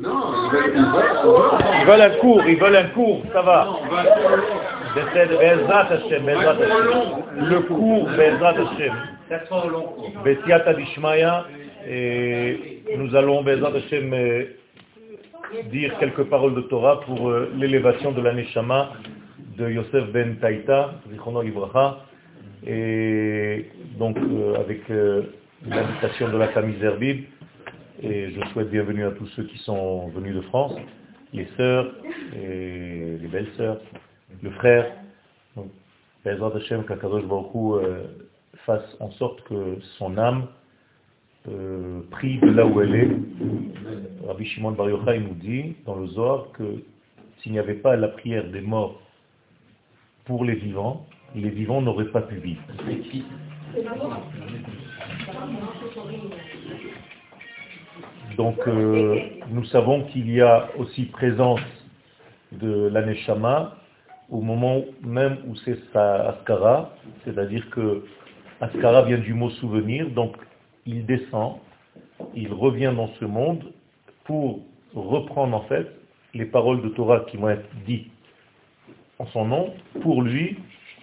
Non, ils veulent, ils veulent, un cours, ils veulent un cours, ça va. Le cours Bezrat Hashem. Betiat Adishmaya, et nous allons Bezrat Hashem euh, dire quelques paroles de Torah pour euh, l'élévation de l'année Shama de Yosef ben Taïta, Zichrono Ibraha, et donc euh, avec l'invitation de la famille Zerbib, et je souhaite bienvenue à tous ceux qui sont venus de France, les sœurs et les belles sœurs, le frère. Donc, Hashem, qu'Akadosh Baruch euh, fasse en sorte que son âme euh, prie de là où elle est. Rabbi Shimon Bar Yochai nous dit dans le Zohar que s'il n'y avait pas la prière des morts pour les vivants, les vivants n'auraient pas pu vivre. Donc euh, nous savons qu'il y a aussi présence de l'aneshama au moment même où c'est sa askara, c'est-à-dire que askara vient du mot souvenir, donc il descend, il revient dans ce monde pour reprendre en fait les paroles de Torah qui vont être dites en son nom, pour lui,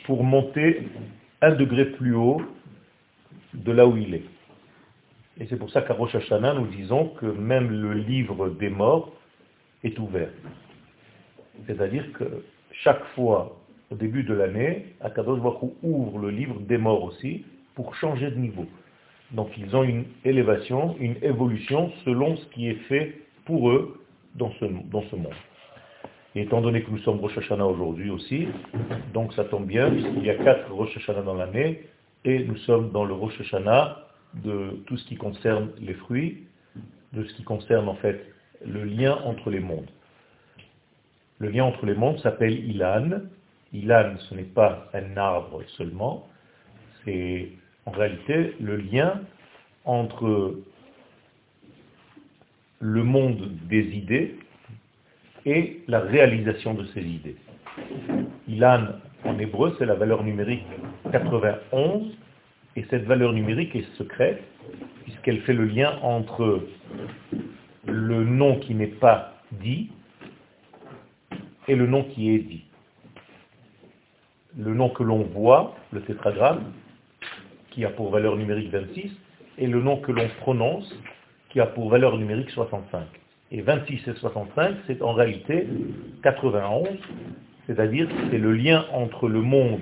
pour monter un degré plus haut de là où il est. Et c'est pour ça qu'à Rosh Hashanah, nous disons que même le livre des morts est ouvert. C'est-à-dire que chaque fois, au début de l'année, Akadosh Baruch ouvre le livre des morts aussi pour changer de niveau. Donc ils ont une élévation, une évolution selon ce qui est fait pour eux dans ce, dans ce monde. Et étant donné que nous sommes Rosh Hashanah aujourd'hui aussi, donc ça tombe bien, puisqu'il y a quatre Rosh Hashanah dans l'année, et nous sommes dans le Rosh Hashanah de tout ce qui concerne les fruits, de ce qui concerne en fait le lien entre les mondes. Le lien entre les mondes s'appelle Ilan. Ilan, ce n'est pas un arbre seulement, c'est en réalité le lien entre le monde des idées et la réalisation de ces idées. Ilan, en hébreu, c'est la valeur numérique 91, et cette valeur numérique est secrète, puisqu'elle fait le lien entre le nom qui n'est pas dit et le nom qui est dit. Le nom que l'on voit, le tétragramme, qui a pour valeur numérique 26, et le nom que l'on prononce, qui a pour valeur numérique 65. Et 26 et 65, c'est en réalité 91, c'est-à-dire c'est le lien entre le monde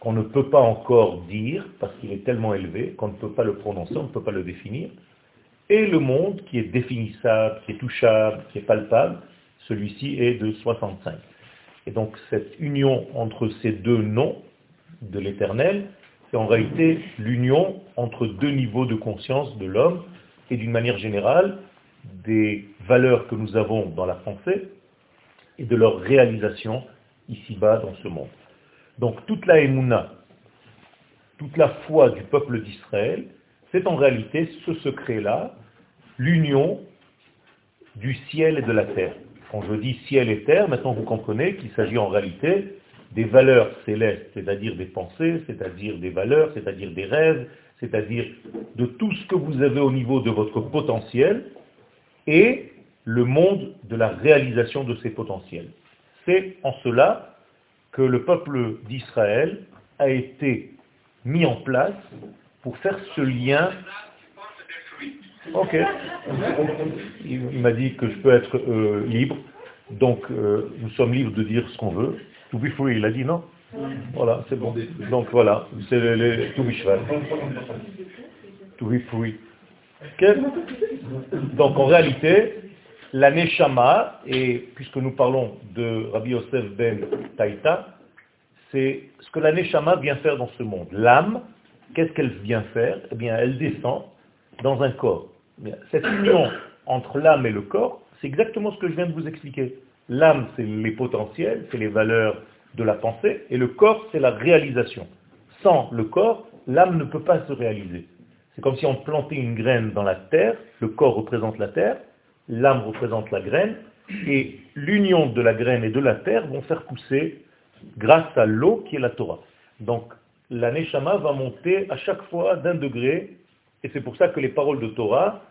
qu'on ne peut pas encore dire, parce qu'il est tellement élevé, qu'on ne peut pas le prononcer, on ne peut pas le définir, et le monde qui est définissable, qui est touchable, qui est palpable, celui-ci est de 65. Et donc cette union entre ces deux noms de l'éternel, c'est en réalité l'union entre deux niveaux de conscience de l'homme et d'une manière générale des valeurs que nous avons dans la pensée et de leur réalisation ici-bas dans ce monde. Donc toute la émouna, toute la foi du peuple d'Israël, c'est en réalité ce secret-là, l'union du ciel et de la terre. Quand je dis ciel et terre, maintenant vous comprenez qu'il s'agit en réalité des valeurs célestes, c'est-à-dire des pensées, c'est-à-dire des valeurs, c'est-à-dire des rêves, c'est-à-dire de tout ce que vous avez au niveau de votre potentiel et le monde de la réalisation de ces potentiels. C'est en cela que le peuple d'Israël a été mis en place pour faire ce lien. Ok. Il, m'a dit que je peux être euh, libre, donc euh, nous sommes libres de dire ce qu'on veut. To be free, il a dit non Voilà, c'est bon. Donc voilà, c'est le, to be cheval. To be free. Donc en réalité, la Neshama, et puisque nous parlons de Rabbi Yosef ben Taïta, c'est ce que la Neshama vient faire dans ce monde. L'âme, qu'est-ce qu'elle vient faire? Eh bien, elle descend dans un corps. Cette union entre l'âme et le corps, c'est exactement ce que je viens de vous expliquer. L'âme, c'est les potentiels, c'est les valeurs de la pensée, et le corps, c'est la réalisation. Sans le corps, l'âme ne peut pas se réaliser. C'est comme si on plantait une graine dans la terre, le corps représente la terre, l'âme représente la graine, et l'union de la graine et de la terre vont faire pousser grâce à l'eau qui est la Torah. Donc, la Neshama va monter à chaque fois d'un degré, et c'est pour ça que les paroles de Torah,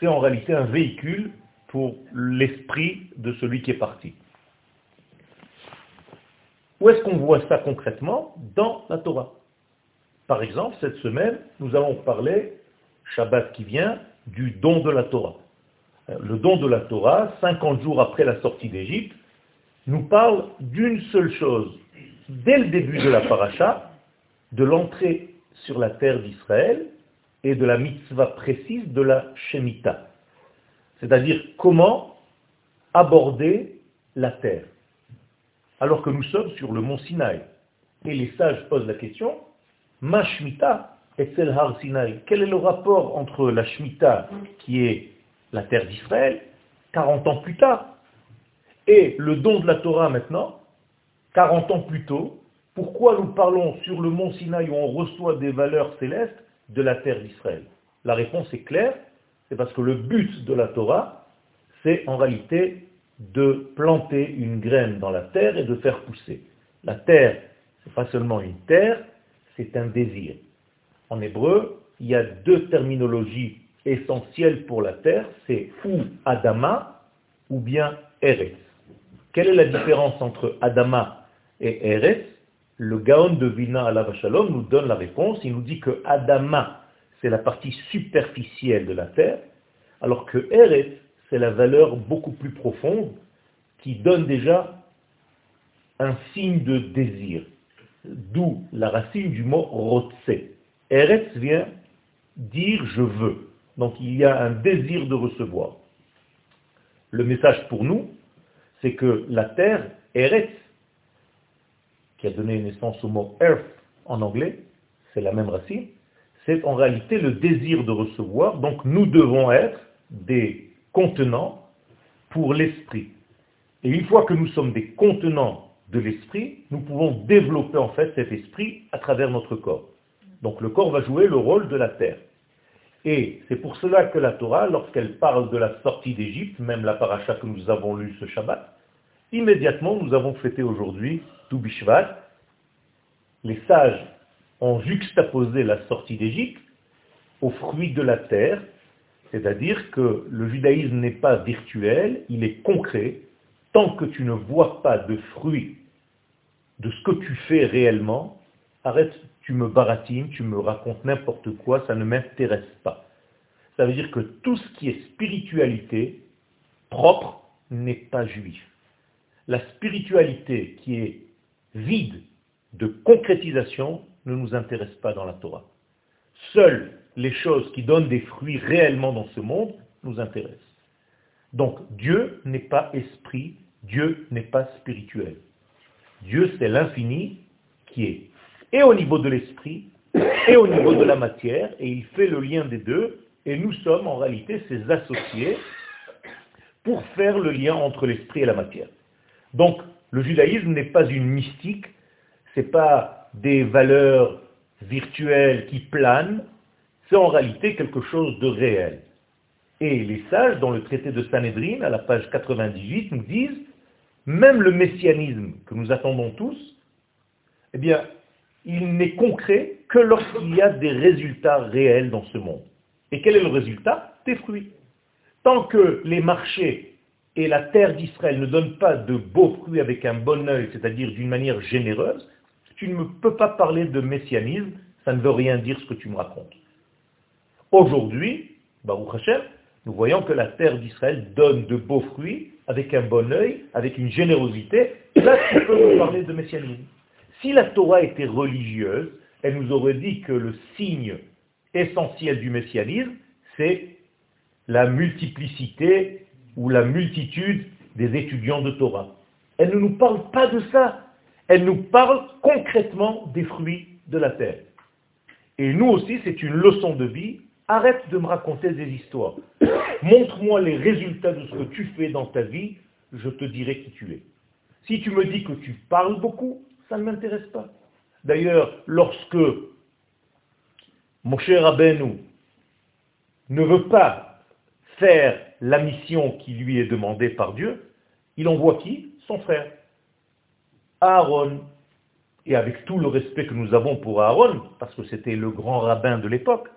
c'est en réalité un véhicule pour l'esprit de celui qui est parti. Où est-ce qu'on voit ça concrètement? Dans la Torah. Par exemple, cette semaine, nous allons parler, Shabbat qui vient, du don de la Torah. Euh, le don de la Torah, 50 jours après la sortie d'Égypte, nous parle d'une seule chose. Dès le début de la paracha, de l'entrée sur la terre d'Israël et de la mitzvah précise de la Shemitah. C'est-à-dire comment aborder la terre. Alors que nous sommes sur le mont Sinaï. Et les sages posent la question, ma Shemitah et Sel Har Sinaï? Quel est le rapport entre la Shemitah, qui est la terre d'Israël, 40 ans plus tard, et le don de la Torah maintenant, 40 ans plus tôt, pourquoi nous parlons sur le mont Sinaï où on reçoit des valeurs célestes de la terre d'Israël? La réponse est claire, c'est parce que le but de la Torah, c'est en réalité de planter une graine dans la terre et de faire pousser. La terre, ce n'est pas seulement une terre, c'est un désir. En hébreu, il y a deux terminologies essentielles pour la terre, c'est ou Adama ou bien Eretz. Quelle est la différence entre Adama et Eretz? Le Gaon de Vina la Shalom nous donne la réponse. Il nous dit que Adama, c'est la partie superficielle de la terre, alors que Eretz, c'est la valeur beaucoup plus profonde qui donne déjà un signe de désir. D'où la racine du mot rotse. Eretz vient dire je veux. Donc il y a un désir de recevoir. Le message pour nous, c'est que la terre, Eretz, qui a donné naissance au mot earth en anglais, c'est la même racine, c'est en réalité le désir de recevoir. Donc nous devons être des contenants pour l'esprit. Et une fois que nous sommes des contenants de l'esprit, nous pouvons développer en fait cet esprit à travers notre corps. Donc le corps va jouer le rôle de la terre. Et c'est pour cela que la Torah, lorsqu'elle parle de la sortie d'Égypte, même la paracha que nous avons lue ce Shabbat, immédiatement nous avons fêté aujourd'hui Toubishvat. Les sages ont juxtaposé la sortie d'Égypte aux fruits de la terre, c'est-à-dire que le judaïsme n'est pas virtuel, il est concret. Tant que tu ne vois pas de fruits de ce que tu fais réellement, arrête tu me baratines, tu me racontes n'importe quoi, ça ne m'intéresse pas. Ça veut dire que tout ce qui est spiritualité propre n'est pas juif. La spiritualité qui est vide de concrétisation ne nous intéresse pas dans la Torah. Seules les choses qui donnent des fruits réellement dans ce monde nous intéressent. Donc Dieu n'est pas esprit, Dieu n'est pas spirituel. Dieu c'est l'infini qui est et au niveau de l'esprit, et au niveau de la matière, et il fait le lien des deux, et nous sommes en réalité ses associés pour faire le lien entre l'esprit et la matière. Donc, le judaïsme n'est pas une mystique, ce n'est pas des valeurs virtuelles qui planent, c'est en réalité quelque chose de réel. Et les sages, dans le traité de Sanhedrin, à la page 98, nous disent, même le messianisme que nous attendons tous, eh bien, il n'est concret que lorsqu'il y a des résultats réels dans ce monde. Et quel est le résultat? Des fruits. Tant que les marchés et la terre d'Israël ne donnent pas de beaux fruits avec un bon œil, c'est-à-dire d'une manière généreuse, tu ne peux pas parler de messianisme, ça ne veut rien dire ce que tu me racontes. Aujourd'hui, Baruch Hashem, nous voyons que la terre d'Israël donne de beaux fruits avec un bon œil, avec une générosité. Là, tu peux me parler de messianisme. Si la Torah était religieuse, elle nous aurait dit que le signe essentiel du messianisme, c'est la multiplicité ou la multitude des étudiants de Torah. Elle ne nous parle pas de ça. Elle nous parle concrètement des fruits de la terre. Et nous aussi, c'est une leçon de vie. Arrête de me raconter des histoires. Montre-moi les résultats de ce que tu fais dans ta vie, je te dirai qui tu es. Si tu me dis que tu parles beaucoup, ça ne m'intéresse pas. D'ailleurs, lorsque mon cher Rabbeinu ne veut pas faire la mission qui lui est demandée par Dieu, il envoie qui? Son frère. Aaron. Et avec tout le respect que nous avons pour Aaron, parce que c'était le grand rabbin de l'époque,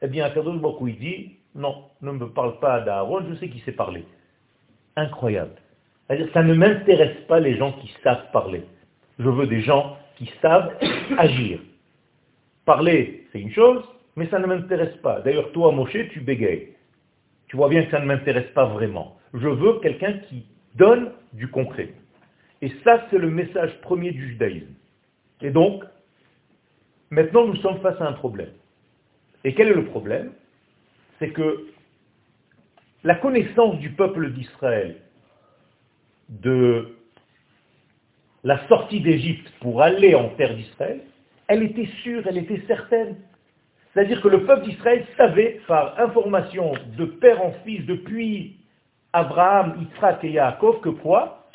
eh bien, Akadosh Baruch il dit, non, ne me parle pas d'Aaron, je sais qui sait parler. incroyable. Ça ne m'intéresse pas les gens qui savent parler. Je veux des gens qui savent agir. Parler, c'est une chose, mais ça ne m'intéresse pas. D'ailleurs, toi, Moshe, tu bégayes. Tu vois bien que ça ne m'intéresse pas vraiment. Je veux quelqu'un qui donne du concret. Et ça, c'est le message premier du judaïsme. Et donc, maintenant, nous sommes face à un problème. Et quel est le problème? C'est que la connaissance du peuple d'Israël de la sortie d'Égypte pour aller en terre d'Israël, elle était sûre, elle était certaine. C'est-à-dire que le peuple d'Israël savait, par information de père en fils, depuis Abraham, Yitzhak et Yaakov, que quoi?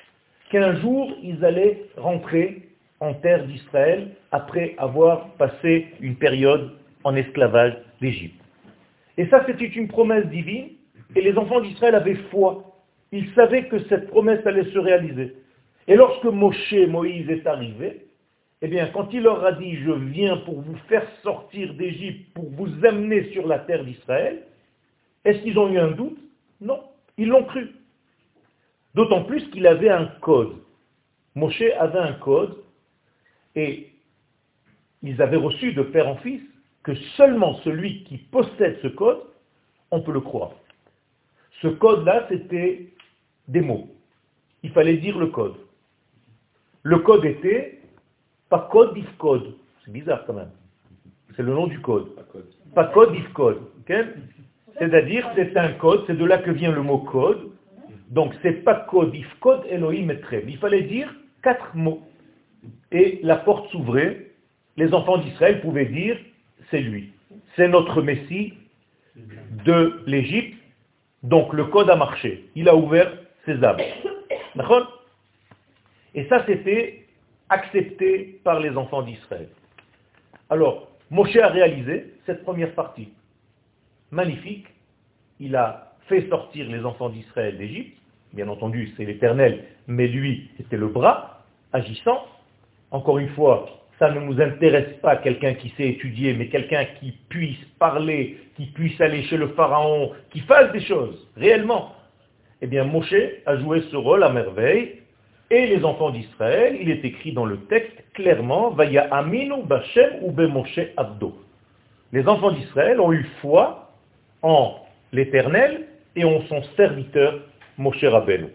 Qu'un jour, ils allaient rentrer en terre d'Israël après avoir passé une période en esclavage d'Égypte. Et ça, c'était une promesse divine, et les enfants d'Israël avaient foi. Ils savaient que cette promesse allait se réaliser. Et lorsque Moshe, Moïse est arrivé, eh bien, quand il leur a dit, je viens pour vous faire sortir d'Égypte, pour vous amener sur la terre d'Israël, est-ce qu'ils ont eu un doute? Non, ils l'ont cru. D'autant plus qu'il avait un code. Moshe avait un code, et ils avaient reçu de père en fils que seulement celui qui possède ce code, on peut le croire. Ce code-là, c'était des mots. Il fallait dire le code. Le code était pas code, if code. C'est bizarre quand même. C'est le nom du code. Pas code, if code. C'est-à-dire, c'est un code, c'est de là que vient le mot code. Donc, c'est pas code, if code, Elohim et. Il fallait dire quatre mots. Et la porte s'ouvrait. Les enfants d'Israël pouvaient dire, c'est lui. C'est notre Messie de l'Égypte. Donc, le code a marché. Il a ouvert ses âmes. D'accord? Et ça, c'était accepté par les enfants d'Israël. Alors, Moshe a réalisé cette première partie. Magnifique. Il a fait sortir les enfants d'Israël d'Égypte. Bien entendu, c'est l'éternel, mais lui, c'était le bras agissant. Encore une fois, ça ne nous intéresse pas quelqu'un qui sait étudier, mais quelqu'un qui puisse parler, qui puisse aller chez le pharaon, qui fasse des choses, réellement. Eh bien, Moshe a joué ce rôle à merveille, et les enfants d'Israël, il est écrit dans le texte clairement, Vaya Aminu Bashem ou Moshe Abdo. Les enfants d'Israël ont eu foi en l'Éternel et en son serviteur Moshe Rabbeinu.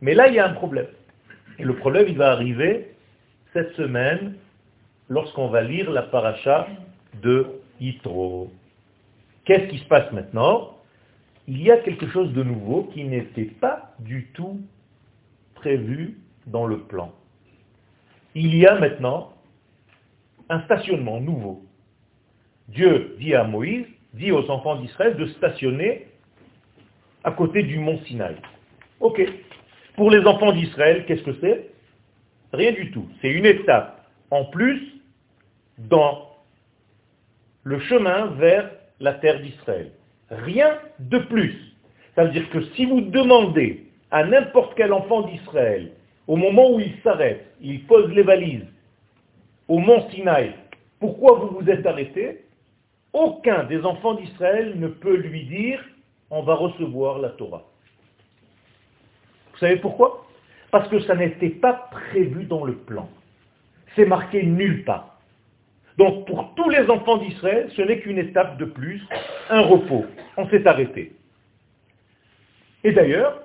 Mais là, il y a un problème. Et le problème, il va arriver cette semaine lorsqu'on va lire la paracha de Yitro. Qu'est-ce qui se passe maintenant? Il y a quelque chose de nouveau qui n'était pas du tout prévu dans le plan. Il y a maintenant un stationnement nouveau. Dieu dit à Moïse, dit aux enfants d'Israël de stationner à côté du mont Sinaï. Ok. Pour les enfants d'Israël, qu'est-ce que c'est? Rien du tout. C'est une étape en plus dans le chemin vers la terre d'Israël. Rien de plus. Ça veut dire que si vous demandez à n'importe quel enfant d'Israël, au moment où il s'arrête, il pose les valises au mont Sinaï, pourquoi vous vous êtes arrêté? Aucun des enfants d'Israël ne peut lui dire on va recevoir la Torah. Vous savez pourquoi? Parce que ça n'était pas prévu dans le plan. C'est marqué nulle part. Donc pour tous les enfants d'Israël, ce n'est qu'une étape de plus, un repos. On s'est arrêté. Et d'ailleurs,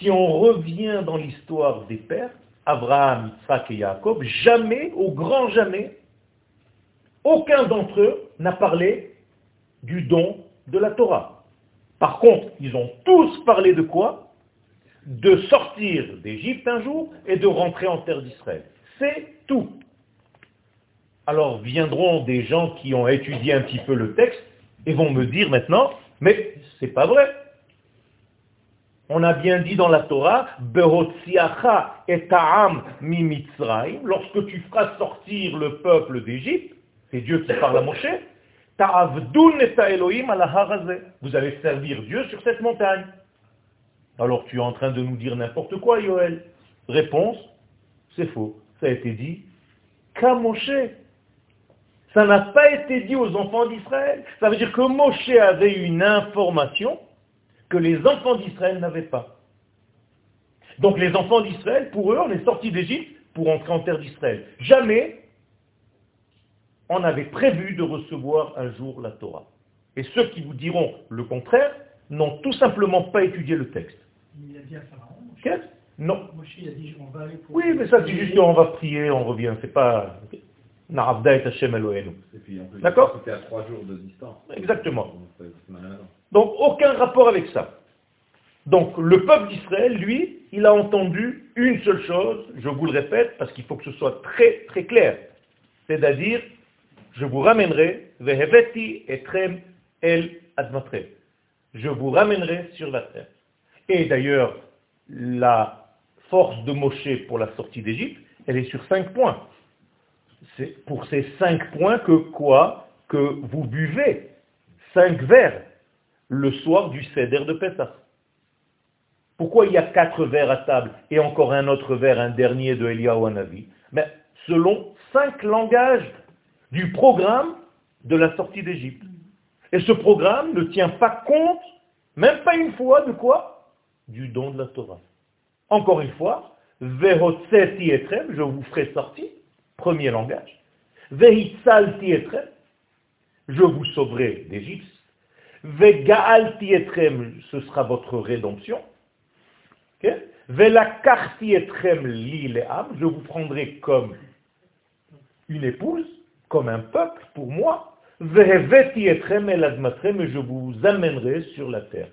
si on revient dans l'histoire des pères, Abraham, Isaac et Jacob, jamais, au grand jamais, aucun d'entre eux n'a parlé du don de la Torah. Par contre, ils ont tous parlé de quoi? De sortir d'Égypte un jour et de rentrer en terre d'Israël. C'est tout. Alors viendront des gens qui ont étudié un petit peu le texte et vont me dire maintenant, mais c'est pas vrai. On a bien dit dans la Torah, et mi lorsque tu feras sortir le peuple d'Égypte, c'est Dieu qui parle à Moshe, vous allez servir Dieu sur cette montagne. Alors tu es en train de nous dire n'importe quoi, Yoel. Réponse, c'est faux. Ça a été dit qu'à Moshe. Ça n'a pas été dit aux enfants d'Israël. Ça veut dire que Moshe avait une information que les enfants d'Israël n'avaient pas. Donc les enfants d'Israël, pour eux, on est sortis d'Égypte pour entrer en terre d'Israël. Jamais on avait prévu de recevoir un jour la Torah. Et ceux qui vous diront le contraire n'ont tout simplement pas étudié le texte. Il a dit à Pharaon. Qu'est-ce? Non. Moshe a dit on va aller pour... Oui, mais ça c'est juste on va prier, on revient. C'est pas... Na'abda et Hashem Elohenu. D'accord? c'était à trois jours de distance. Exactement. Donc, aucun rapport avec ça. Donc le peuple d'Israël, lui, il a entendu une seule chose, je vous le répète, parce qu'il faut que ce soit très très clair. C'est-à-dire, je vous ramènerai, veheveti etrem el admatrem. Je vous ramènerai sur la terre. Et d'ailleurs, la force de Moshe pour la sortie d'Égypte, elle est sur cinq points. C'est pour ces cinq points que quoi? Que vous buvez cinq verres le soir du Seder de Pessah. Pourquoi il y a quatre verres à table et encore un autre verre, un dernier de Eliyahu Hanavi Mais selon cinq langages du programme de la sortie d'Égypte. Et ce programme ne tient pas compte, même pas une fois, de quoi? Du don de la Torah. Encore une fois, etrem, je vous ferai sortir, premier langage. Vehitzalti etrem, je vous sauverai d'Égypte. Vegaalti etrem, ce sera votre rédemption. Velakarti etrem li je vous prendrai comme une épouse, comme un peuple pour moi. Veheveti etrem el admatrem, je vous amènerai sur la terre.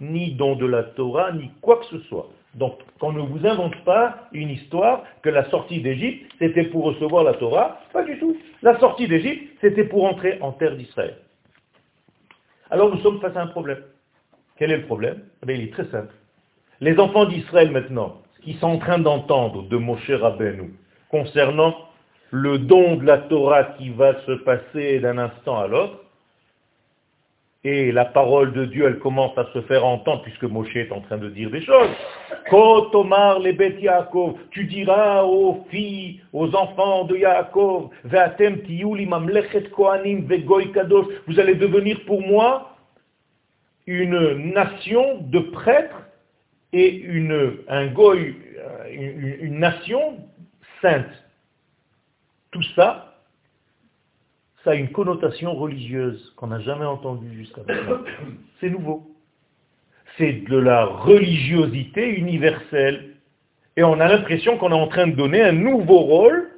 Ni don de la Torah, ni quoi que ce soit. Donc, qu'on ne vous invente pas une histoire que la sortie d'Égypte, c'était pour recevoir la Torah. Pas du tout. La sortie d'Égypte, c'était pour entrer en terre d'Israël. Alors nous sommes face à un problème. Quel est le problème? Eh Il est très simple. Les enfants d'Israël maintenant, ce qu'ils sont en train d'entendre de Moshe Rabbeinu concernant le don de la Torah qui va se passer d'un instant à l'autre, et la parole de Dieu, elle commence à se faire entendre puisque Moshe est en train de dire des choses. Kotomar les Bet Yaakov, tu diras aux filles, aux enfants de Yaakov, vous allez devenir pour moi une nation de prêtres et une, un euh, une nation sainte. Tout ça, ça a une connotation religieuse qu'on n'a jamais entendue jusqu'à maintenant. C'est nouveau. C'est de la religiosité universelle. Et on a l'impression qu'on est en train de donner un nouveau rôle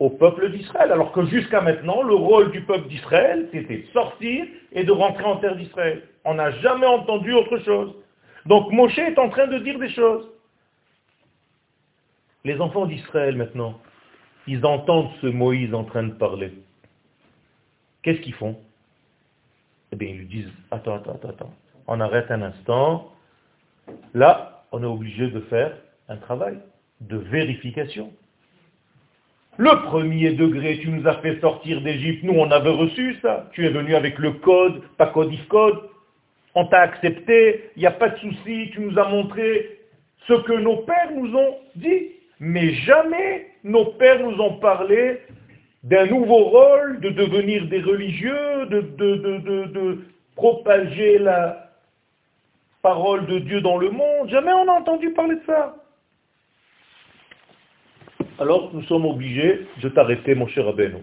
au peuple d'Israël. Alors que jusqu'à maintenant, le rôle du peuple d'Israël, c'était de sortir et de rentrer en terre d'Israël. On n'a jamais entendu autre chose. Donc Moshe est en train de dire des choses. Les enfants d'Israël maintenant, ils entendent ce Moïse en train de parler. Qu'est-ce qu'ils font? Eh bien, ils lui disent, attends, attends, attends, attends, on arrête un instant. Là, on est obligé de faire un travail de vérification. Le premier degré, tu nous as fait sortir d'Égypte, nous on avait reçu ça. Tu es venu avec le code, pas codif code. On t'a accepté, il n'y a pas de souci, tu nous as montré ce que nos pères nous ont dit. Mais jamais nos pères nous ont parlé d'un nouveau rôle, de devenir des religieux, de, propager la parole de Dieu dans le monde. Jamais on a entendu parler de ça. Alors nous sommes obligés de t'arrêter, mon cher Abeno.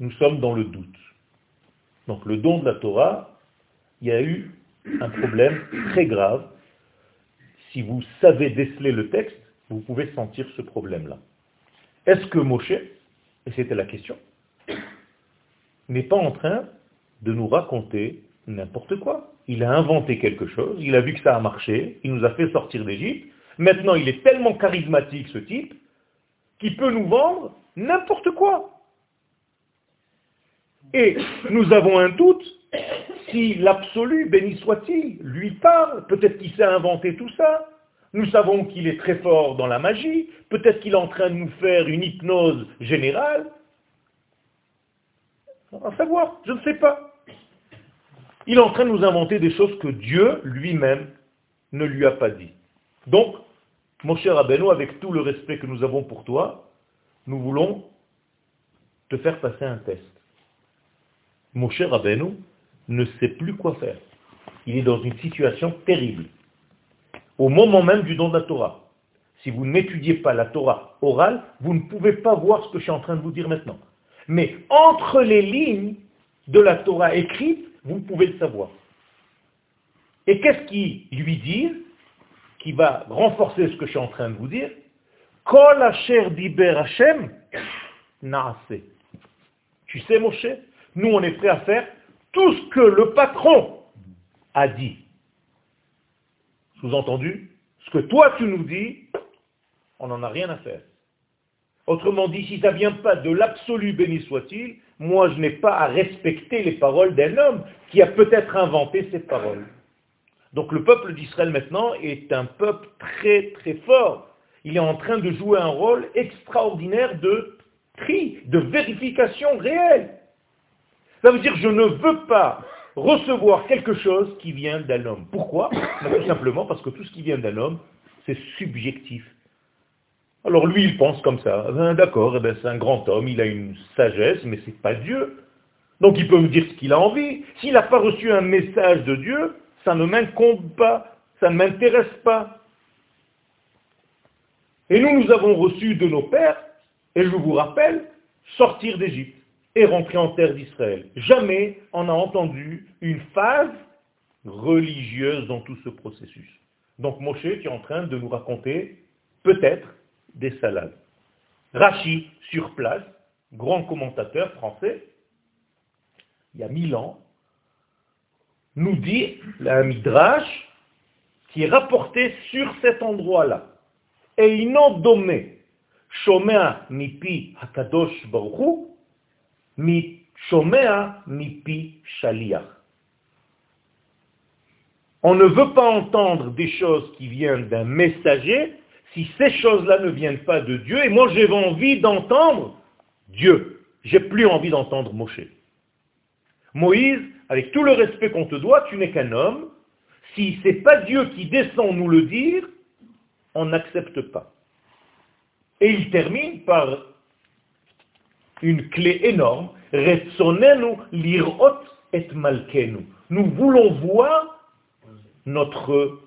Nous sommes dans le doute. Donc le don de la Torah, il y a eu un problème très grave. Si vous savez déceler le texte, vous pouvez sentir ce problème-là. Est-ce que Moshe, et c'était la question, n'est pas en train de nous raconter n'importe quoi. Il a inventé quelque chose, il a vu que ça a marché, il nous a fait sortir d'Égypte, maintenant il est tellement charismatique ce type, qu'il peut nous vendre n'importe quoi. Et nous avons un doute si l'absolu, béni soit-il, lui parle, peut-être qu'il s'est inventé tout ça, nous savons qu'il est très fort dans la magie, peut-être qu'il est en train de nous faire une hypnose générale. À savoir, je ne sais pas. Il est en train de nous inventer des choses que Dieu lui-même ne lui a pas dit. Donc, mon cher Abeno, avec tout le respect que nous avons pour toi, nous voulons te faire passer un test. Mon cher Abeno ne sait plus quoi faire. il est dans une situation terrible. Au moment même du don de la Torah. Si vous n'étudiez pas la Torah orale, vous ne pouvez pas voir ce que je suis en train de vous dire maintenant. Mais entre les lignes de la Torah écrite, vous pouvez le savoir. Et qu'est-ce qu'il lui dit qui va renforcer ce que je suis en train de vous dire? Kol asher diber Hashem naase. Tu sais, Moshe, nous on est prêt à faire tout ce que le patron a dit. Sous-entendu, ce que toi tu nous dis, on n'en a rien à faire. Autrement dit, si ça ne vient pas de l'absolu béni soit-il, moi je n'ai pas à respecter les paroles d'un homme qui a peut-être inventé ces paroles. Donc le peuple d'Israël maintenant est un peuple très très fort. Il est en train de jouer un rôle extraordinaire de tri, de vérification réelle. Ça veut dire je ne veux pas recevoir quelque chose qui vient d'un homme. Pourquoi? Ben, Tout simplement parce que tout ce qui vient d'un homme, c'est subjectif. Alors lui, il pense comme ça. Ben, d'accord, eh ben, c'est un grand homme, il a une sagesse, mais c'est pas Dieu. Donc il peut me dire ce qu'il a envie. S'il n'a pas reçu un message de Dieu, ça ne m'incombe pas, ça ne m'intéresse pas. Et nous, nous avons reçu de nos pères, et je vous rappelle, sortir d'Égypte et rentrer en terre d'Israël. Jamais on n'a entendu une phase religieuse dans tout ce processus. Donc Moshe, tu es en train de nous raconter peut-être des salades. Rachi, sur place, grand commentateur français, il y a mille ans, nous dit, la Midrash, qui est rapporté sur cet endroit-là. Et domé, shomea mipi hakadosh baruchu, mi shomea mipi shaliach. On ne veut pas entendre des choses qui viennent d'un messager si ces choses-là ne viennent pas de Dieu, et moi j'ai envie d'entendre Dieu. J'ai plus envie d'entendre Moshe. Moïse, avec tout le respect qu'on te doit, tu n'es qu'un homme. Si ce n'est pas Dieu qui descend nous le dire, on n'accepte pas. Et il termine par une clé énorme. lirot et malkenu. Nous voulons voir notre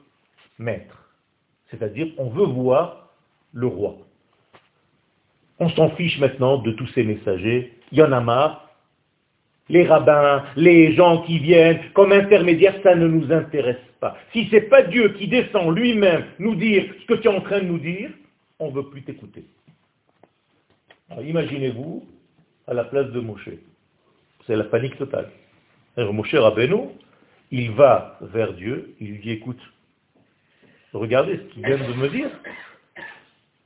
maître. C'est-à-dire, on veut voir le roi. On s'en fiche maintenant de tous ces messagers. Il y en a marre. Les rabbins, les gens qui viennent comme intermédiaires, ça ne nous intéresse pas. Si ce n'est pas Dieu qui descend lui-même nous dire ce que tu es en train de nous dire, on ne veut plus t'écouter. Imaginez-vous à la place de Moshe. C'est la panique totale. Alors, Moshe Rabbeinu, il va vers Dieu, il lui dit, écoute, Regardez ce qu'ils viennent de me dire.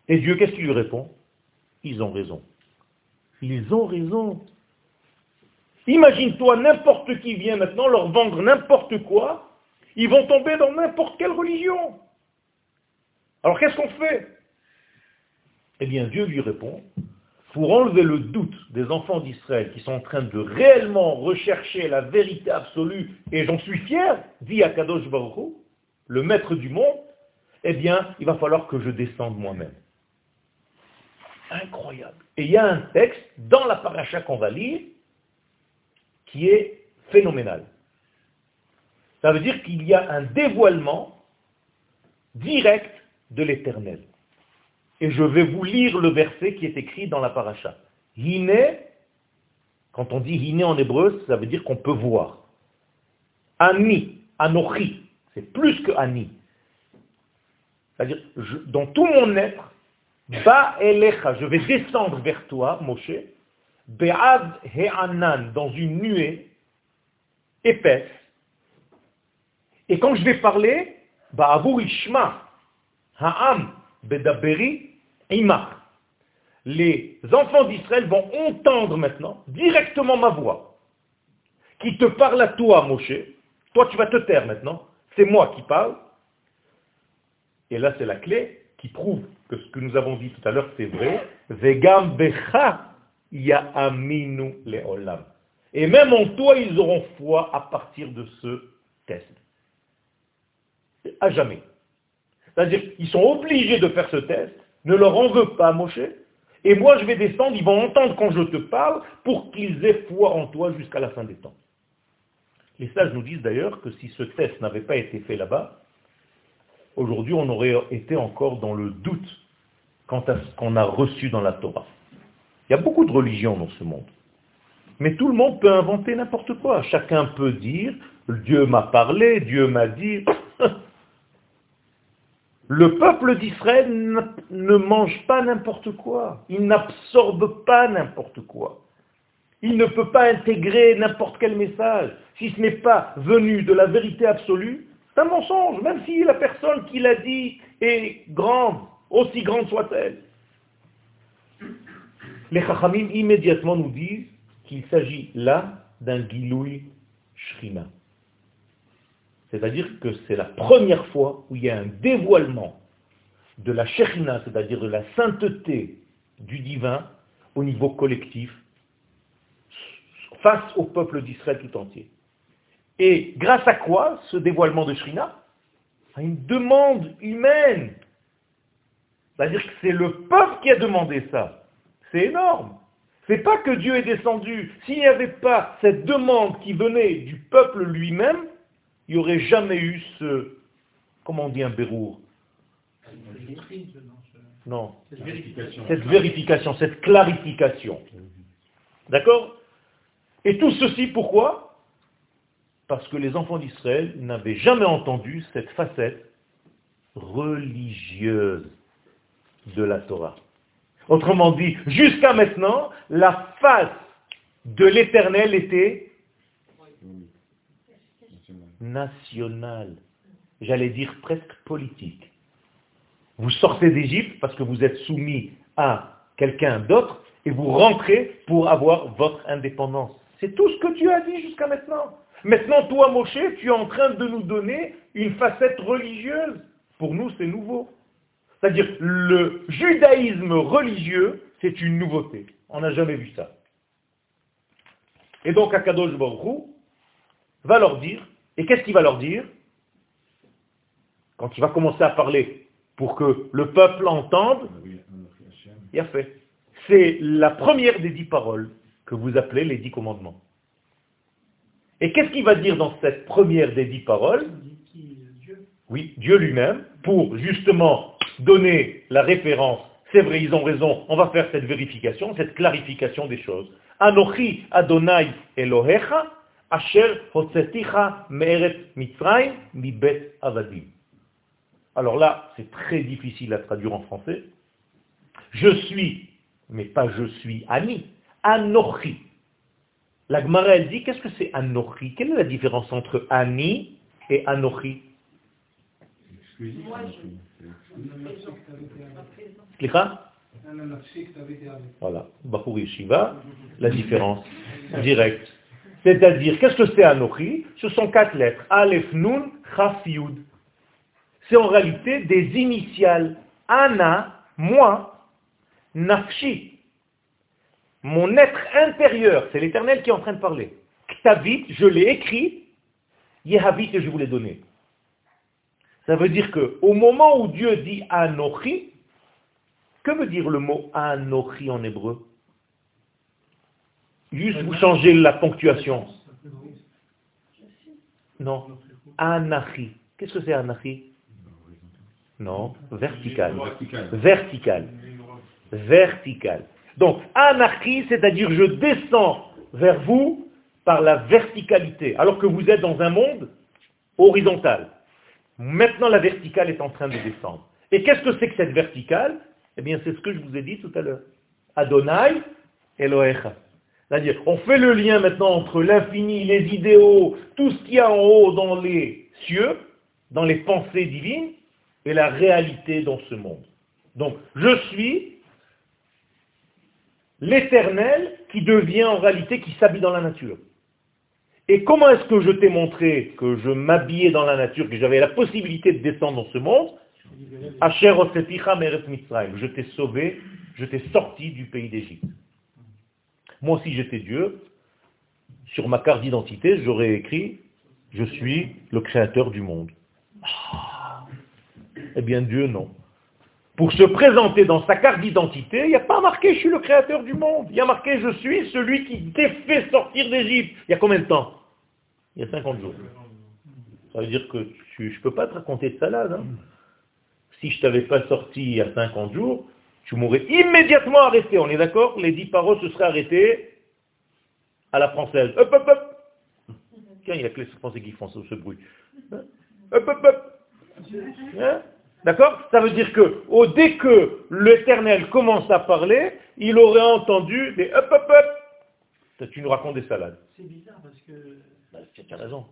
Et Dieu, qu'est-ce qu'il lui répond? Ils ont raison. Ils ont raison. Imagine-toi n'importe qui vient maintenant leur vendre n'importe quoi, ils vont tomber dans n'importe quelle religion. Alors qu'est-ce qu'on fait? Eh bien Dieu lui répond, pour enlever le doute des enfants d'Israël qui sont en train de réellement rechercher la vérité absolue, et j'en suis fier, dit Akadosh Baruch le maître du monde, eh bien, il va falloir que je descende moi-même. Incroyable. Et il y a un texte dans la paracha qu'on va lire qui est phénoménal. Ça veut dire qu'il y a un dévoilement direct de l'éternel. Et je vais vous lire le verset qui est écrit dans la paracha. Hine, quand on dit hine en hébreu, ça veut dire qu'on peut voir. Ani, anochi, c'est plus que ani. C'est-à-dire, dans tout mon être, Ba elecha, je vais descendre vers toi, Moshe, Be'ad he'anan, dans une nuée épaisse. Et quand je vais parler, Ba'avur ishma, ha'am, bedaberi, ima. Les enfants d'Israël vont entendre maintenant directement ma voix, qui te parle à toi, Moshe. Toi, tu vas te taire maintenant. C'est moi qui parle. Et là, c'est la clé qui prouve que ce que nous avons dit tout à l'heure, c'est vrai. Vegam becha ya'aminu le'olam. Et même en toi, ils auront foi à partir de ce test. À jamais. C'est-à-dire qu'ils sont obligés de faire ce test. Ne leur en veux pas, Moshe. Et moi, je vais descendre, ils vont entendre quand je te parle pour qu'ils aient foi en toi jusqu'à la fin des temps. Les sages nous disent d'ailleurs que si ce test n'avait pas été fait là-bas, aujourd'hui on aurait été encore dans le doute quant à ce qu'on a reçu dans la Torah. Il y a beaucoup de religions dans ce monde. Mais tout le monde peut inventer n'importe quoi. Chacun peut dire, Dieu m'a parlé, Dieu m'a dit. Le peuple d'Israël ne mange pas n'importe quoi. Il n'absorbe pas n'importe quoi. Il ne peut pas intégrer n'importe quel message. Si ce n'est pas venu de la vérité absolue, c'est un mensonge, même si la personne qui l'a dit est grande, aussi grande soit-elle. Les Chachamim immédiatement nous disent qu'il s'agit là d'un Giloui Shrina. C'est-à-dire que c'est la première fois où il y a un dévoilement de la Shekhinah, c'est-à-dire de la sainteté du divin au niveau collectif, face au peuple d'Israël tout entier. Et grâce à quoi ce dévoilement de Shrina À une demande humaine. C'est-à-dire que c'est le peuple qui a demandé ça. C'est énorme. C'est pas que Dieu est descendu. S'il n'y avait pas cette demande qui venait du peuple lui-même, il n'y aurait jamais eu ce, comment on dit un bérour? Non. Cette vérification. cette vérification, cette clarification. D'accord? Et tout ceci, pourquoi? Parce que les enfants d'Israël n'avaient jamais entendu cette facette religieuse de la Torah. Autrement dit, jusqu'à maintenant, la face de l'éternel était nationale. J'allais dire presque politique. Vous sortez d'Égypte parce que vous êtes soumis à quelqu'un d'autre et vous rentrez pour avoir votre indépendance. C'est tout ce que Dieu a dit jusqu'à maintenant. Maintenant, toi, Moshe, tu es en train de nous donner une facette religieuse. Pour nous, c'est nouveau. C'est-à-dire, le judaïsme religieux, c'est une nouveauté. On n'a jamais vu ça. Et donc, Akadosh Baruch va leur dire, et qu'est-ce qu'il va leur dire Quand il va commencer à parler pour que le peuple entende, il a fait. C'est la première des dix paroles que vous appelez les dix commandements. Et qu'est-ce qu'il va dire dans cette première des dix paroles Oui, Dieu lui-même, pour justement donner la référence, c'est vrai, ils ont raison, on va faire cette vérification, cette clarification des choses. Anochi Adonai Elohecha, Alors là, c'est très difficile à traduire en français. Je suis, mais pas je suis, Ani, Anochi. La Gemara, elle dit, qu'est-ce que c'est Anochi? Quelle est la différence entre Ani et Anochi? Voilà, Bachouri Shiva, la différence directe. C'est-à-dire, qu'est-ce que c'est Anochi Ce sont quatre lettres. Aleph, Nun, Chaf, Yud. C'est en réalité des initiales. Ana, moi, Nafshi. Mon être intérieur, c'est l'éternel qui est en train de parler. Ktavit, je l'ai écrit. Yehavit, je vous l'ai donné. Ça veut dire que au moment où Dieu dit Anochi, que veut dire le mot Anochi en hébreu? Juste vous changez la ponctuation. Non. Anachi. Qu'est-ce que c'est Anachi? Non, vertical. Vertical. Vertical. Donc, anarchie, c'est-à-dire je descends vers vous par la verticalité, alors que vous êtes dans un monde horizontal. Maintenant, la verticale est en train de descendre. Et qu'est-ce que c'est que cette verticale? Eh bien, c'est ce que je vous ai dit tout à l'heure. Adonai Elohecha. C'est-à-dire, on fait le lien maintenant entre l'infini, les idéaux, tout ce qu'il y a en haut dans les cieux, dans les pensées divines, et la réalité dans ce monde. Donc, je suis l'éternel qui devient en réalité, qui s'habille dans la nature. Et comment est-ce que je t'ai montré que je m'habillais dans la nature, que j'avais la possibilité de descendre dans ce monde? Je t'ai sauvé, je t'ai sorti du pays d'Égypte. Moi, si j'étais Dieu, sur ma carte d'identité, j'aurais écrit « Je suis le créateur du monde. Eh bien, Dieu, non. Pour se présenter dans sa carte d'identité, il n'y a pas marqué « Je suis le créateur du monde ». Il y a marqué « Je suis celui qui t'ai fait sortir d'Égypte ». Il y a combien de temps? Il y a 50 jours. Ça veut dire que je ne peux pas te raconter de salade. Hein. Si je t'avais pas sorti il y a 50 jours, tu m'aurais immédiatement arrêté. On est d'accord Les dix paroles se seraient arrêtées à la française. Hop, hop, hop. Tiens, il y a que les Français qui font ce, bruit. Hop, hop, hop. Hein d'accord Ça veut dire que dès que l'Éternel commence à parler, il aurait entendu des hop, hop, hop. Tu nous racontes des salades. C'est bizarre parce que bah, tu as raison.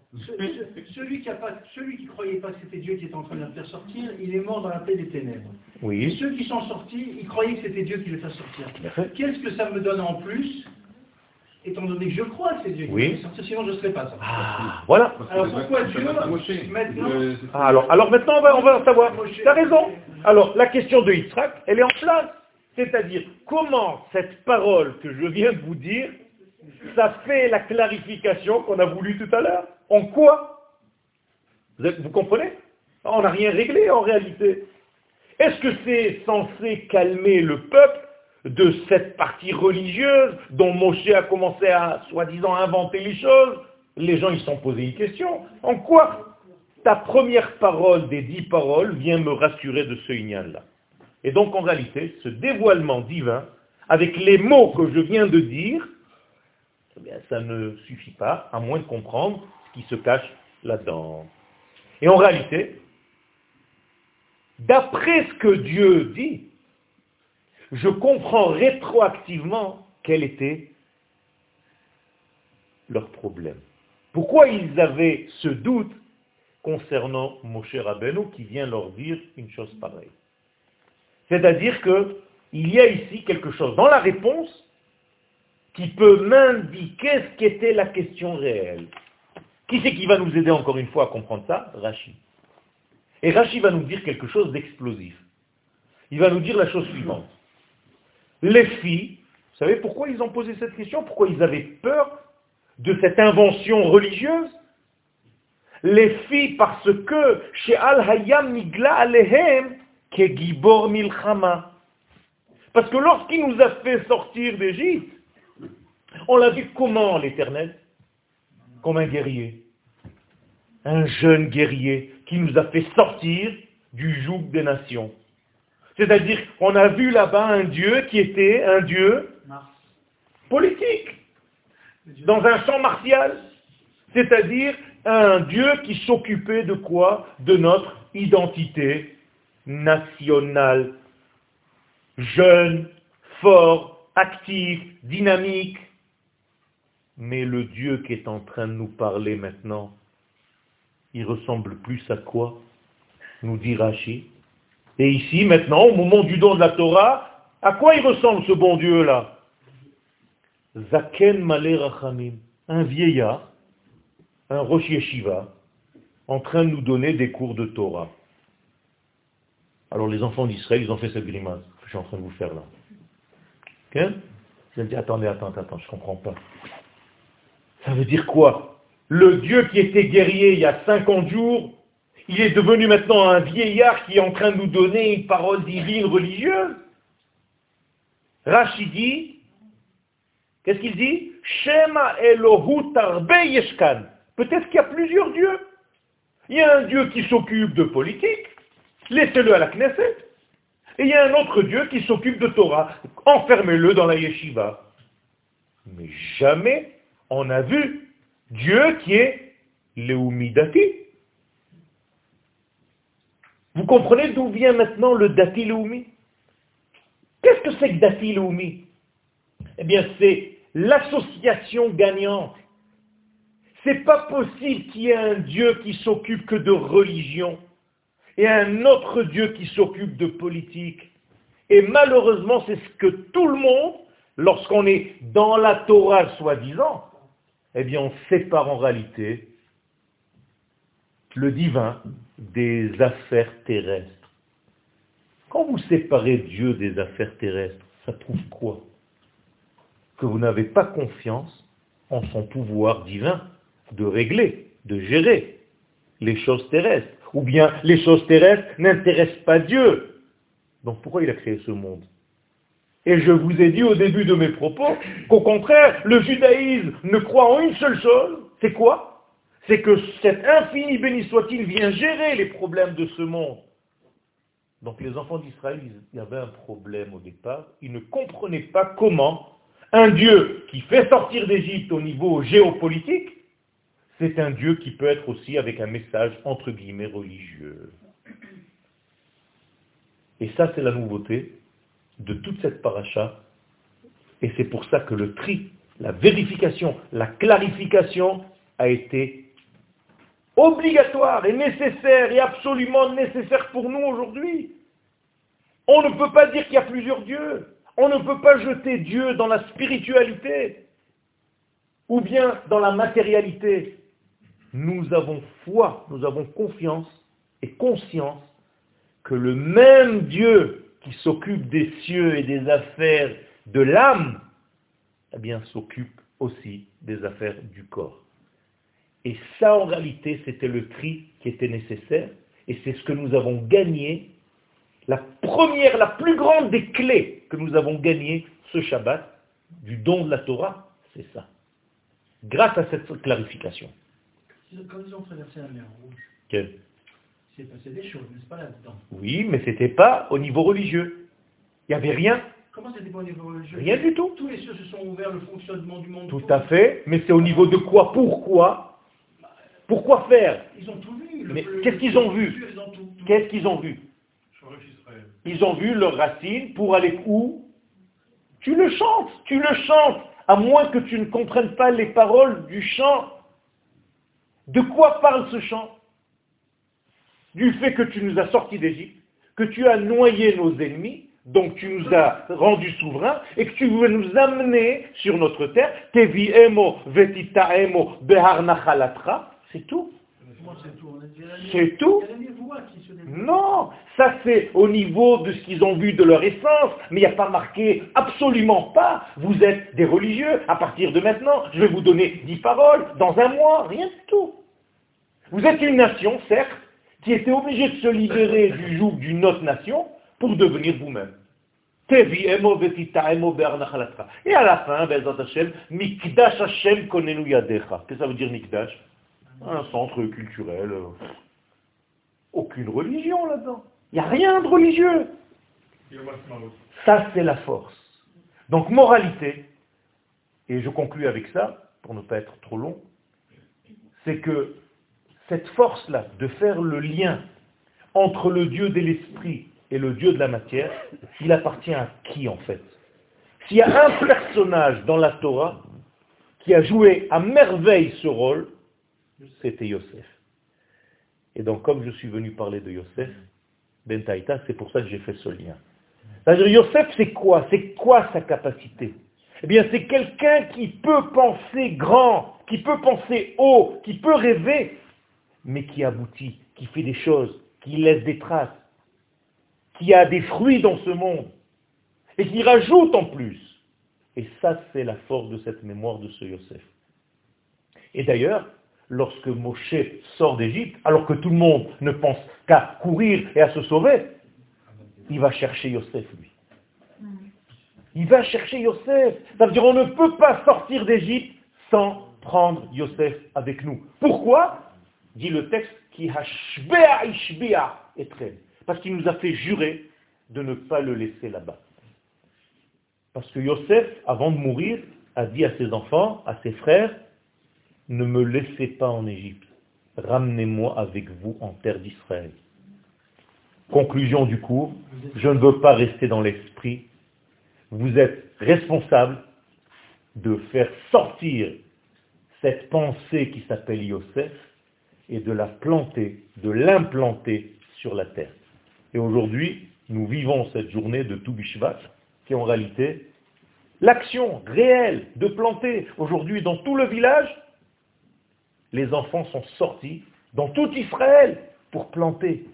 celui, qui a pas, celui qui croyait pas que c'était Dieu qui était en train de le faire sortir, il est mort dans la paix des ténèbres. Oui. Et ceux qui sont sortis, ils croyaient que c'était Dieu qui les fait sortir. Qu'est-ce que ça me donne en plus étant donné que je crois que c'est Dieu qui oui. fait sortir, sinon je ne serais pas sorti. Ah, voilà. Alors pourquoi Dieu maintenant ah, alors, alors maintenant on va, on va savoir. Tu as raison. Alors la question de Yitzhak, elle est en place. C'est-à-dire comment cette parole que je viens de vous dire ça fait la clarification qu'on a voulu tout à l'heure. En quoi? Vous, comprenez? On n'a rien réglé en réalité. Est-ce que c'est censé calmer le peuple de cette partie religieuse dont Moshe a commencé à, soi-disant, inventer les choses? Les gens, ils sont posé une question. En quoi ta première parole des dix paroles vient me rassurer de ce ignal-là? Et donc, en réalité, ce dévoilement divin, avec les mots que je viens de dire, eh ça ne suffit pas, à moins de comprendre ce qui se cache là-dedans. Et en réalité, d'après ce que Dieu dit, je comprends rétroactivement quel était leur problème. Pourquoi ils avaient ce doute concernant Moshe Rabbeinu qui vient leur dire une chose pareille. C'est-à-dire qu'il y a ici quelque chose dans la réponse qui peut m'indiquer ce qu'était la question réelle. Qui c'est qui va nous aider encore une fois à comprendre ça? Rachid. Et Rachid va nous dire quelque chose d'explosif. Il va nous dire la chose suivante. Les filles, vous savez pourquoi ils ont posé cette question? Pourquoi ils avaient peur de cette invention religieuse? Les filles parce que chez Al-Hayam Nigla Alehem Gibor Milchama. Parce que lorsqu'il nous a fait sortir d'Égypte, on l'a vu comment l'éternel? Comme un guerrier. Un jeune guerrier qui nous a fait sortir du joug des nations. C'est-à-dire qu'on a vu là-bas un Dieu qui était un Dieu politique, dans un champ martial. C'est-à-dire un Dieu qui s'occupait de quoi? De notre identité nationale. Jeune, fort, actif, dynamique. Mais le Dieu qui est en train de nous parler maintenant, il ressemble plus à quoi Nous dit Rashi. Et ici, maintenant, au moment du don de la Torah, à quoi il ressemble ce bon Dieu-là? Zaken Malé Rachamim, un vieillard, un Rosh Yeshiva, en train de nous donner des cours de Torah. Alors les enfants d'Israël, ils ont fait cette grimace que je suis en train de vous faire là. Ok? Ils ont dit, attendez, attendez, attends, je ne comprends pas. Ça veut dire quoi? Le Dieu qui était guerrier il y a 50 jours, il est devenu maintenant un vieillard qui est en train de nous donner une parole divine religieuse. Rachidi, qu'est-ce qu'il dit? Shema Elohu Yeshkan. Peut-être qu'il y a plusieurs dieux. Il y a un Dieu qui s'occupe de politique, laissez-le à la Knesset. Et il y a un autre Dieu qui s'occupe de Torah, enfermez-le dans la yeshiva. Mais jamais on a vu Dieu qui est Leumidati. Vous comprenez d'où vient maintenant le Dati Leumi? Qu'est-ce que c'est que Dati Leumi? Eh bien, c'est l'association gagnante. C'est pas possible qu'il y ait un Dieu qui s'occupe que de religion et un autre Dieu qui s'occupe de politique. Et malheureusement, c'est ce que tout le monde, lorsqu'on est dans la Torah soi-disant, eh bien on sépare en réalité le divin des affaires terrestres. Quand vous séparez Dieu des affaires terrestres, ça prouve quoi? Que vous n'avez pas confiance en son pouvoir divin de régler, de gérer les choses terrestres. Ou bien les choses terrestres n'intéressent pas Dieu. Donc pourquoi il a créé ce monde? Et je vous ai dit au début de mes propos qu'au contraire, le judaïsme ne croit en une seule chose, c'est quoi? C'est que cet infini béni soit-il vient gérer les problèmes de ce monde. Donc les enfants d'Israël, il y avait un problème au départ. Ils ne comprenaient pas comment un Dieu qui fait sortir d'Égypte au niveau géopolitique, c'est un Dieu qui peut être aussi avec un message entre guillemets religieux. Et ça, c'est la nouveauté de toute cette paracha. Et c'est pour ça que le tri, la vérification, la clarification a été obligatoire et nécessaire et absolument nécessaire pour nous aujourd'hui. On ne peut pas dire qu'il y a plusieurs dieux. On ne peut pas jeter Dieu dans la spiritualité ou bien dans la matérialité. Nous avons foi, nous avons confiance et conscience que le même Dieu qui s'occupe des cieux et des affaires de l'âme, eh bien, s'occupe aussi des affaires du corps. Et ça, en réalité, c'était le tri qui était nécessaire, et c'est ce que nous avons gagné, la première, la plus grande des clés que nous avons gagné ce Shabbat, du don de la Torah, c'est ça. Grâce à cette clarification. Quand ils ont traversé la mer Rouge, Quel? S'est passé des choses, n'est-ce pas là-dedans Oui, mais ce n'était pas au niveau religieux. Il n'y avait rien. Comment c'était pas au niveau religieux Rien du tout. Tous les cieux se sont ouverts, le fonctionnement du monde. Tout à fait, mais c'est au niveau de quoi Pourquoi Pourquoi faire Ils ont tout vu. Mais qu'est-ce qu'ils ont vu Qu'est-ce qu'ils ont vu Ils ont vu leurs racines pour aller où Tu le chantes, tu le chantes, à moins que tu ne comprennes pas les paroles du chant. De quoi parle ce chant? Du fait que tu nous as sortis d'Égypte, que tu as noyé nos ennemis, donc tu nous as rendus souverains et que tu veux nous amener sur notre terre. C'est tout. C'est tout Non, ça c'est au niveau de ce qu'ils ont vu de leur essence, mais il n'y a pas marqué absolument pas, vous êtes des religieux, à partir de maintenant, je vais vous donner dix paroles, dans un mois, rien du tout. Vous êtes une nation, certes, qui était obligée de se libérer du joug d'une autre nation pour devenir vous-même. Et à la fin, Mikdash Hashem konenu yadecha. Qu'est-ce que ça veut dire Mikdash? Un centre culturel. Aucune religion là-dedans. Il n'y a rien de religieux. Ça, c'est la force. Donc, moralité, et je conclus avec ça, pour ne pas être trop long, c'est que cette force-là de faire le lien entre le Dieu de l'esprit et le Dieu de la matière, il appartient à qui en fait? S'il y a un personnage dans la Torah qui a joué à merveille ce rôle, c'était Yosef. Et donc comme je suis venu parler de Yosef, Ben Taïta, c'est pour ça que j'ai fait ce lien. C'est-à-dire Yosef, c'est quoi? C'est quoi sa capacité? Eh bien, c'est quelqu'un qui peut penser grand, qui peut penser haut, qui peut rêver, mais qui aboutit, qui fait des choses, qui laisse des traces, qui a des fruits dans ce monde, et qui rajoute en plus. Et ça, c'est la force de cette mémoire de ce Yosef. Et d'ailleurs, lorsque Moshe sort d'Égypte, alors que tout le monde ne pense qu'à courir et à se sauver, il va chercher Yosef, lui. Il va chercher Yosef. Ça veut dire on ne peut pas sortir d'Égypte sans prendre Yosef avec nous. Pourquoi? Dit le texte, qui parce qu'il nous a fait jurer de ne pas le laisser là-bas. Parce que Yosef, avant de mourir, a dit à ses enfants, à ses frères, ne me laissez pas en Égypte, ramenez-moi avec vous en terre d'Israël. Conclusion du cours, je ne veux pas rester dans l'esprit. Vous êtes responsable de faire sortir cette pensée qui s'appelle Yosef et de la planter, de l'implanter sur la terre. Et aujourd'hui, nous vivons cette journée de Toubishvat, qui est en réalité l'action réelle de planter. Aujourd'hui, dans tout le village, les enfants sont sortis dans tout Israël pour planter.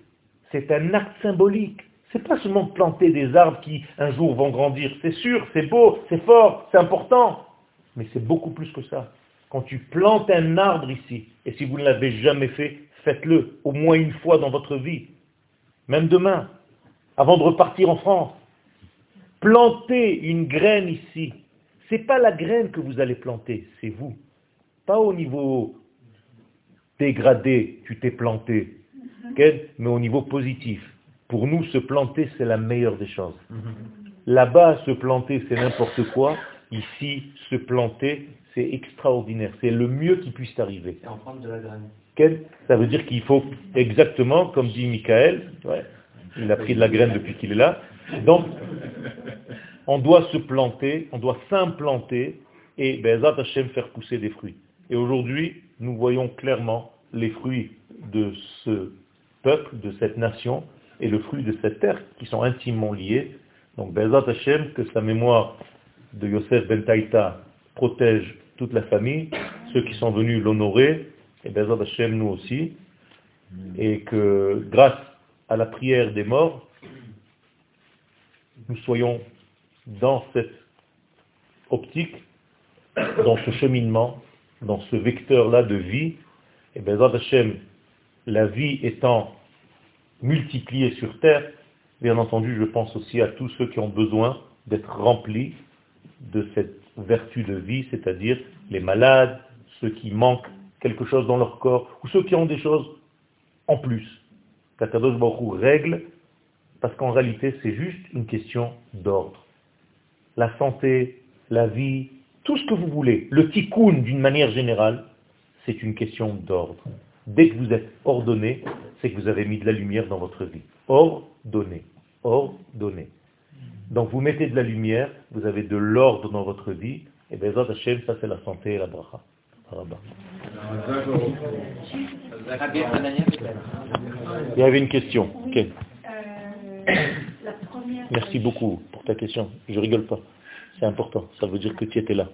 C'est un acte symbolique. C'est pas seulement planter des arbres qui un jour vont grandir. C'est sûr, c'est beau, c'est fort, c'est important. Mais c'est beaucoup plus que ça. Quand tu plantes un arbre ici, et si vous ne l'avez jamais fait, faites-le au moins une fois dans votre vie, même demain, avant de repartir en France. Plantez une graine ici. Ce n'est pas la graine que vous allez planter, c'est vous. Pas au niveau dégradé, tu t'es planté, mais au niveau positif. Pour nous, se planter, c'est la meilleure des choses. Là-bas, se planter, c'est n'importe quoi. Ici, se planter, c'est extraordinaire. C'est le mieux qui puisse arriver. C'est en prendre de la graine. Ça veut dire qu'il faut exactement, comme dit Michael, il a pris de la graine depuis qu'il est là. Donc, on doit se planter, on doit s'implanter et Bezat Hashem faire pousser des fruits. Et aujourd'hui, nous voyons clairement les fruits de ce peuple, de cette nation, et le fruit de cette terre, qui sont intimement liés. Donc Bezat Hashem, que sa mémoire de Yosef Ben Taïta protège toute la famille, ceux qui sont venus l'honorer, et Bezat Hashem nous aussi, et que grâce à la prière des morts, nous soyons dans cette optique, dans ce cheminement, dans ce vecteur-là de vie, et Bezat Hashem, la vie étant multipliée sur terre, bien entendu, je pense aussi à tous ceux qui ont besoin d'être remplis de cette vertu de vie, c'est-à-dire les malades, ceux qui manquent quelque chose dans leur corps, ou ceux qui ont des choses en plus. Katadosh Baruch règle, parce qu'en réalité, c'est juste une question d'ordre. La santé, la vie, tout ce que vous voulez, le tikkun d'une manière générale, c'est une question d'ordre. Dès que vous êtes ordonné, c'est que vous avez mis de la lumière dans votre vie. Ordonné. Ordonné. Donc vous mettez de la lumière, vous avez de l'ordre dans votre vie, et bien Hashem, ça c'est la santé et la bracha. Il y avait une question. Euh, Merci beaucoup pour ta question. Je rigole pas. C'est important. Ça veut dire que tu étais là.